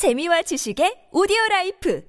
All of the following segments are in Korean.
재미와 지식의 오디오 라이프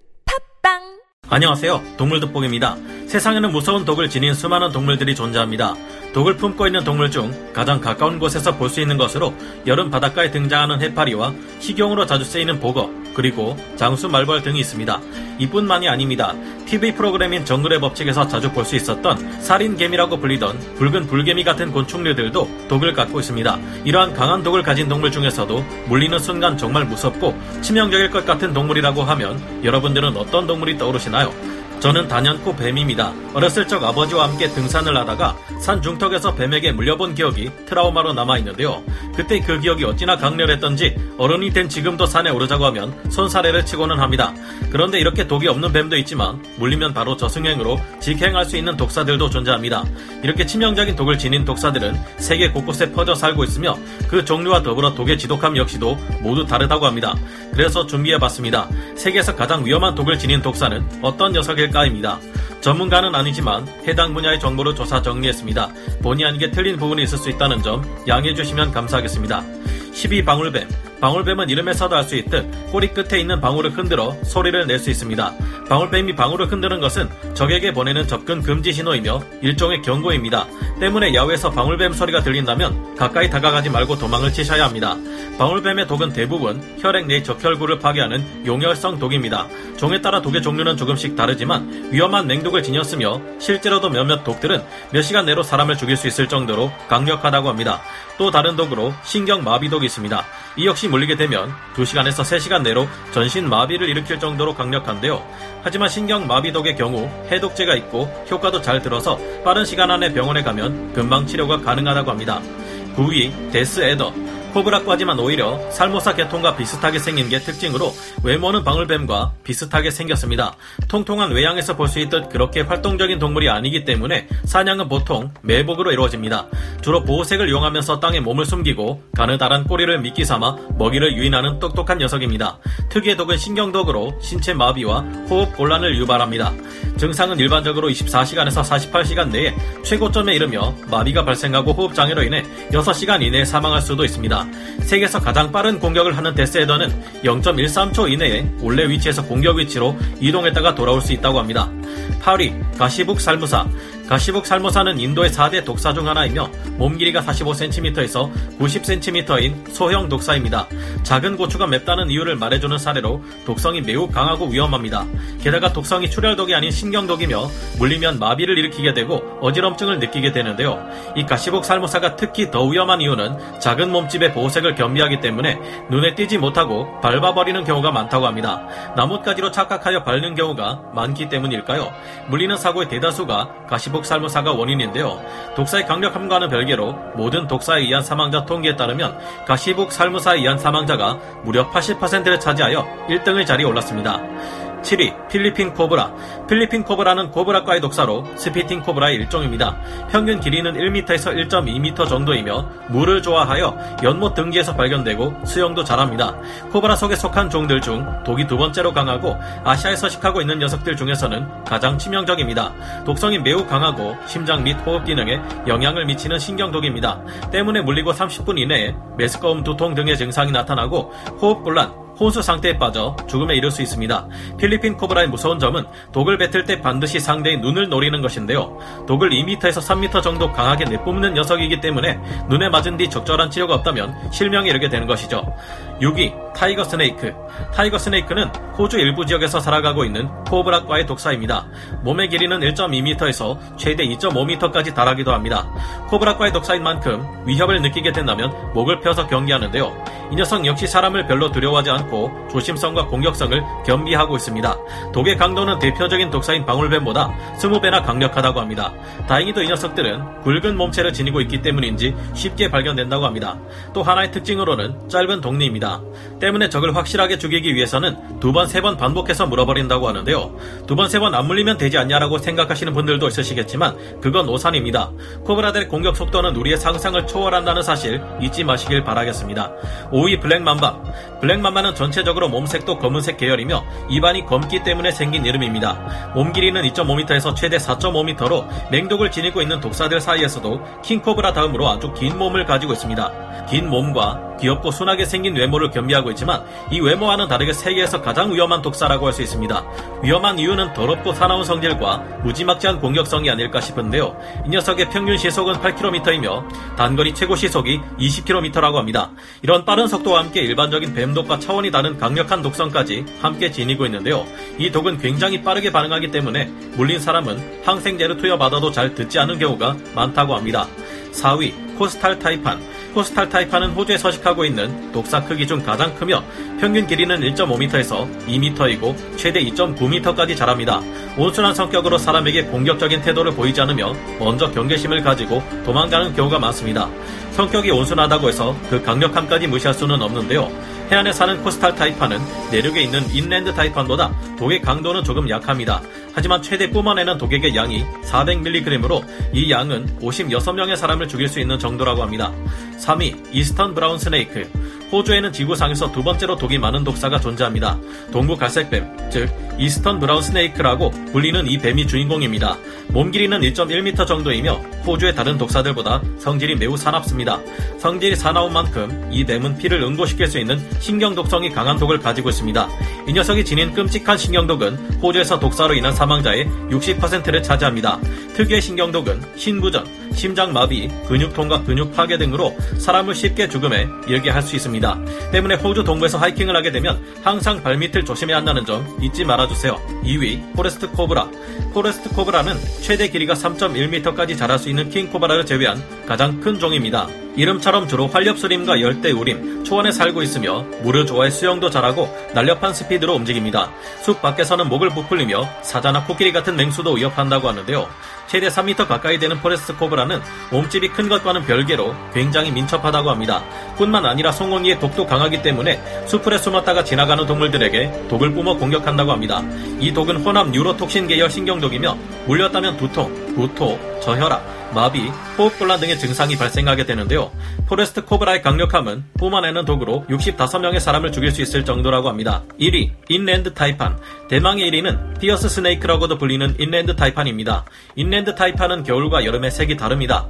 팝빵 안녕하세요. 동물 돋보기입니다. 세상에는 무서운 독을 지닌 수많은 동물들이 존재합니다. 독을 품고 있는 동물 중 가장 가까운 곳에서 볼 수 있는 것으로 여름 바닷가에 등장하는 해파리와 식용으로 자주 쓰이는 복어, 그리고 장수 말벌 등이 있습니다. 이뿐만이 아닙니다. TV 프로그램인 정글의 법칙에서 자주 볼 수 있었던 살인개미라고 불리던 붉은 불개미 같은 곤충류들도 독을 갖고 있습니다. 이러한 강한 독을 가진 동물 중에서도 물리는 순간 정말 무섭고 치명적일 것 같은 동물이라고 하면 여러분들은 어떤 동물이 떠오르시나요? 저는 단연코 뱀입니다. 어렸을 적 아버지와 함께 등산을 하다가 산 중턱에서 뱀에게 물려본 기억이 트라우마로 남아있는데요. 그때 그 기억이 어찌나 강렬했던지 어른이 된 지금도 산에 오르자고 하면 손사래를 치고는 합니다. 그런데 이렇게 독이 없는 뱀도 있지만 물리면 바로 저승행으로 직행할 수 있는 독사들도 존재합니다. 이렇게 치명적인 독을 지닌 독사들은 세계 곳곳에 퍼져 살고 있으며 그 종류와 더불어 독의 지독함 역시도 모두 다르다고 합니다. 그래서 준비해봤습니다. 세계에서 가장 위험한 독을 지닌 독사는 어떤 녀석일 까입니다. 전문가는 아니지만 해당 분야의 정보를 조사 정리했습니다. 본의 아니게 틀린 부분이 있을 수 있다는 점 양해해 주시면 감사하겠습니다. 12방울뱀 방울뱀은 이름에서도 알 수 있듯 꼬리 끝에 있는 방울을 흔들어 소리를 낼 수 있습니다. 방울뱀이 방울을 흔드는 것은 적에게 보내는 접근 금지 신호이며 일종의 경고입니다. 때문에 야외에서 방울뱀 소리가 들린다면 가까이 다가가지 말고 도망을 치셔야 합니다. 방울뱀의 독은 대부분 혈액 내 적혈구를 파괴하는 용혈성 독입니다. 종에 따라 독의 종류는 조금씩 다르지만 위험한 맹독을 지녔으며 실제로도 몇몇 독들은 몇 시간 내로 사람을 죽일 수 있을 정도로 강력하다고 합니다. 또 다른 독으로 신경마비독이 있습니다. 이 역시 물리게 되면 2시간에서 3시간 내로 전신 마비를 일으킬 정도로 강력한데요. 하지만 신경 마비독의 경우 해독제가 있고 효과도 잘 들어서 빠른 시간 안에 병원에 가면 금방 치료가 가능하다고 합니다. 9위 데스 에더 코브라과지만 오히려 살모사 계통과 비슷하게 생긴 게 특징으로 외모는 방울뱀과 비슷하게 생겼습니다. 통통한 외양에서 볼 수 있듯 그렇게 활동적인 동물이 아니기 때문에 사냥은 보통 매복으로 이루어집니다. 주로 보호색을 이용하면서 땅에 몸을 숨기고 가느다란 꼬리를 미끼 삼아 먹이를 유인하는 똑똑한 녀석입니다. 특유의 독은 신경독으로 신체 마비와 호흡 곤란을 유발합니다. 증상은 일반적으로 24시간에서 48시간 내에 최고점에 이르며 마비가 발생하고 호흡 장애로 인해 6시간 이내에 사망할 수도 있습니다. 세계에서 가장 빠른 공격을 하는 데스헤더는 0.13초 이내에 원래 위치에서 공격 위치로 이동했다가 돌아올 수 있다고 합니다. 8위 가시북 살무사 가시북 살모사는 인도의 4대 독사 중 하나이며 몸 길이가 45cm에서 90cm인 소형 독사입니다. 작은 고추가 맵다는 이유를 말해주는 사례로 독성이 매우 강하고 위험합니다. 게다가 독성이 출혈독이 아닌 신경독이며 물리면 마비를 일으키게 되고 어지럼증을 느끼게 되는데요. 이 가시북 살모사가 특히 더 위험한 이유는 작은 몸집의 보호색을 겸비하기 때문에 눈에 띄지 못하고 밟아버리는 경우가 많다고 합니다. 나뭇가지로 착각하여 밟는 경우가 많기 때문일까요? 물리는 사고의 대다수가 가시북 살모사가 원인인데요. 독사의 강력함과는 별개로 모든 독사에 의한 사망자 통계에 따르면 가시북 살모사에 의한 사망자가 무려 80%를 차지하여 1등의 자리에 올랐습니다. 7위 필리핀 코브라 필리핀 코브라는 코브라과의 독사로 spitting 코브라의 일종입니다. 평균 길이는 1m에서 1.2m 정도이며 물을 좋아하여 연못 등지에서 발견되고 수영도 잘합니다. 코브라 속에 속한 종들 중 독이 두 번째로 강하고 아시아에 서식하고 있는 녀석들 중에서는 가장 치명적입니다. 독성이 매우 강하고 심장 및 호흡 기능에 영향을 미치는 신경독입니다. 때문에 물리고 30분 이내에 메스꺼움, 두통 등의 증상이 나타나고 호흡곤란, 혼수 상태에 빠져 죽음에 이를 수 있습니다. 필리핀 코브라의 무서운 점은 독을 뱉을 때 반드시 상대의 눈을 노리는 것인데요. 독을 2m에서 3m 정도 강하게 내뿜는 녀석이기 때문에 눈에 맞은 뒤 적절한 치료가 없다면 실명에 이르게 되는 것이죠. 6위 tiger snake tiger snake는 호주 일부 지역에서 살아가고 있는 코브라과의 독사입니다. 몸의 길이는 1.2m에서 최대 2.5m까지 달하기도 합니다. 코브라과의 독사인 만큼 위협을 느끼게 된다면 목을 펴서 경계하는데요. 이 녀석 역시 사람을 별로 두려워하지 않고 조심성과 공격성을 겸비하고 있습니다. 독의 강도는 대표적인 독사인 방울뱀보다 20배나 강력하다고 합니다. 다행히도 이 녀석들은 굵은 몸체를 지니고 있기 때문인지 쉽게 발견된다고 합니다. 또 하나의 특징으로는 짧은 독리입니다. 때문에 적을 확실하게 죽이기 위해서는 두 번, 세 번 반복해서 물어버린다고 하는데요. 두 번, 세 번 안 물리면 되지 않냐라고 생각하시는 분들도 있으시겠지만 그건 오산입니다. 코브라들의 공격 속도는 우리의 상상을 초월한다는 사실 잊지 마시길 바라겠습니다. 5위 블랙맘바. 블랙맘바는 전체적으로 몸색도 검은색 계열이며 입안이 검기 때문에 생긴 이름입니다. 몸 길이는 2.5m에서 최대 4.5m로 맹독을 지니고 있는 독사들 사이에서도 킹코브라 다음으로 아주 긴 몸을 가지고 있습니다. 긴 몸과 귀엽고 순하게 생긴 외모를 겸비하고 있지만 이 외모와는 다르게 세계에서 가장 위험한 독사라고 할 수 있습니다. 위험한 이유는 더럽고 사나운 성질과 무지막지한 공격성이 아닐까 싶은데요. 이 녀석의 평균 시속은 8km이며 단거리 최고 시속이 20km라고 합니다. 이런 빠른 속도와 함께 일반적인 뱀독과 차원이 다른 강력한 독성까지 함께 지니고 있는데요. 이 독은 굉장히 빠르게 반응하기 때문에 물린 사람은 항생제를 투여받아도 잘 듣지 않은 경우가 많다고 합니다. 4위 코스탈 타이판 코스탈 타이판은 호주에 서식하고 있는 독사 크기 중 가장 크며 평균 길이는 1.5m에서 2m이고 최대 2.9m까지 자랍니다. 온순한 성격으로 사람에게 공격적인 태도를 보이지 않으며 먼저 경계심을 가지고 도망가는 경우가 많습니다. 성격이 온순하다고 해서 그 강력함까지 무시할 수는 없는데요. 해안에 사는 coastal taipan은 내륙에 있는 inland taipan보다 독의 강도는 조금 약합니다. 하지만 최대 뿜어내는 독액의 양이 400mg으로 이 양은 56명의 사람을 죽일 수 있는 정도 라고 합니다. 3위 eastern brown snake 호주에는 지구상에서 두 번째로 독이 많은 독사가 존재합니다. 동부 갈색뱀, 즉 eastern brown snake라고 불리는 이 뱀이 주인공입니다. 몸 길이는 1.1m 정도이며 호주의 다른 독사들보다 성질이 매우 사납습니다. 성질이 사나운 만큼 이 뱀은 피를 응고시킬 수 있는 신경 독성이 강한 독을 가지고 있습니다. 이 녀석이 지닌 끔찍한 신경독은 호주에서 독사로 인한 사망자의 60%를 차지합니다. 특유의 신경독은 신부전, 심장마비, 근육통과 근육 파괴 등으로 사람을 쉽게 죽음에 이르게 할 수 있습니다. 때문에 호주 동부에서 하이킹을 하게 되면 항상 발밑을 조심해야 한다는 점 잊지 말아주세요. 2위 forest 코브라 forest 코브라는 최대 길이가 3.1m까지 자랄 수 있는 킹 코브라를 제외한 가장 큰 종입니다. 이름처럼 주로 활엽수림과 열대우림, 초원에 살고 있으며 물을 좋아해 수영도 잘하고 날렵한 스피드로 움직입니다. 숲 밖에서는 목을 부풀리며 사자나 코끼리 같은 맹수도 위협한다고 하는데요. 최대 3m 가까이 되는 forest 코브라는 몸집이 큰 것과는 별개로 굉장히 민첩하다고 합니다. 뿐만 아니라 송곳니에 독도 강하기 때문에 수풀에 숨었다가 지나가는 동물들에게 독을 뿜어 공격한다고 합니다. 이 독은 혼합 neurotoxin 계열 신경독이며 물렸다면 두통, 구토, 저혈압, 마비, 호흡곤란 등의 증상이 발생하게 되는데요. forest 코브라의 강력함은 뿜어내는 독으로 65명의 사람을 죽일 수 있을 정도라고 합니다. 1위, inland taipan. 대망의 1위는 fierce snake라고도 불리는 inland taipan입니다. 인랜드 타이판은 겨울과 여름의 색이 다릅니다.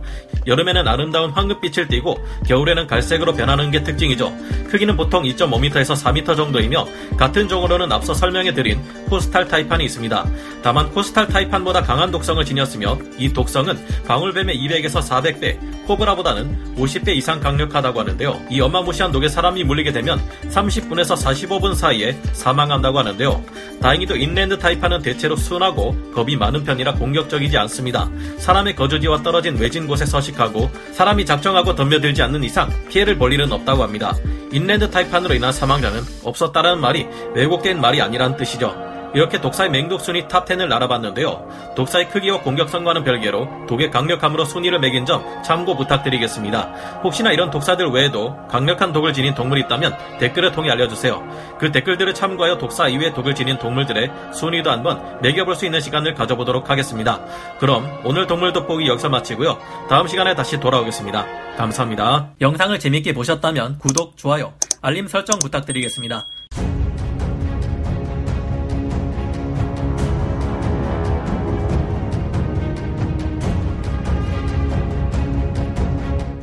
여름에는 아름다운 황금빛을 띠고 겨울에는 갈색으로 변하는 게 특징이죠. 크기는 보통 2.5m에서 4m 정도이며 같은 종으로는 앞서 설명해드린 코스탈 타이판이 있습니다. 다만 코스탈 타이판보다 강한 독성을 지녔으며 이 독성은 방울 뱀의 200에서 400배, 코브라보다는 50배 이상 강력하다고 하는데요. 이 어마무시한 독에 사람이 물리게 되면 30분에서 45분 사이에 사망한다고 하는데요. 다행히도 inland taipan은 대체로 순하고 겁이 많은 편이라 공격적이지 않습니다. 사람의 거주지와 떨어진 외진 곳에 서식하고 사람이 작정하고 덤벼들지 않는 이상 피해를 볼 일은 없다고 합니다. inland taipan으로 인한 사망자는 없었다라는 말이 왜곡된 말이 아니라는 뜻이죠. 이렇게 독사의 맹독 순위 top 10을 알아봤는데요. 독사의 크기와 공격성과는 별개로 독의 강력함으로 순위를 매긴 점 참고 부탁드리겠습니다. 혹시나 이런 독사들 외에도 강력한 독을 지닌 동물이 있다면 댓글을 통해 알려주세요. 그 댓글들을 참고하여 독사 이외의 독을 지닌 동물들의 순위도 한번 매겨볼 수 있는 시간을 가져보도록 하겠습니다. 그럼 오늘 동물 돋보기 여기서 마치고요. 다음 시간에 다시 돌아오겠습니다. 감사합니다. 영상을 재밌게 보셨다면 구독, 좋아요, 알림 설정 부탁드리겠습니다.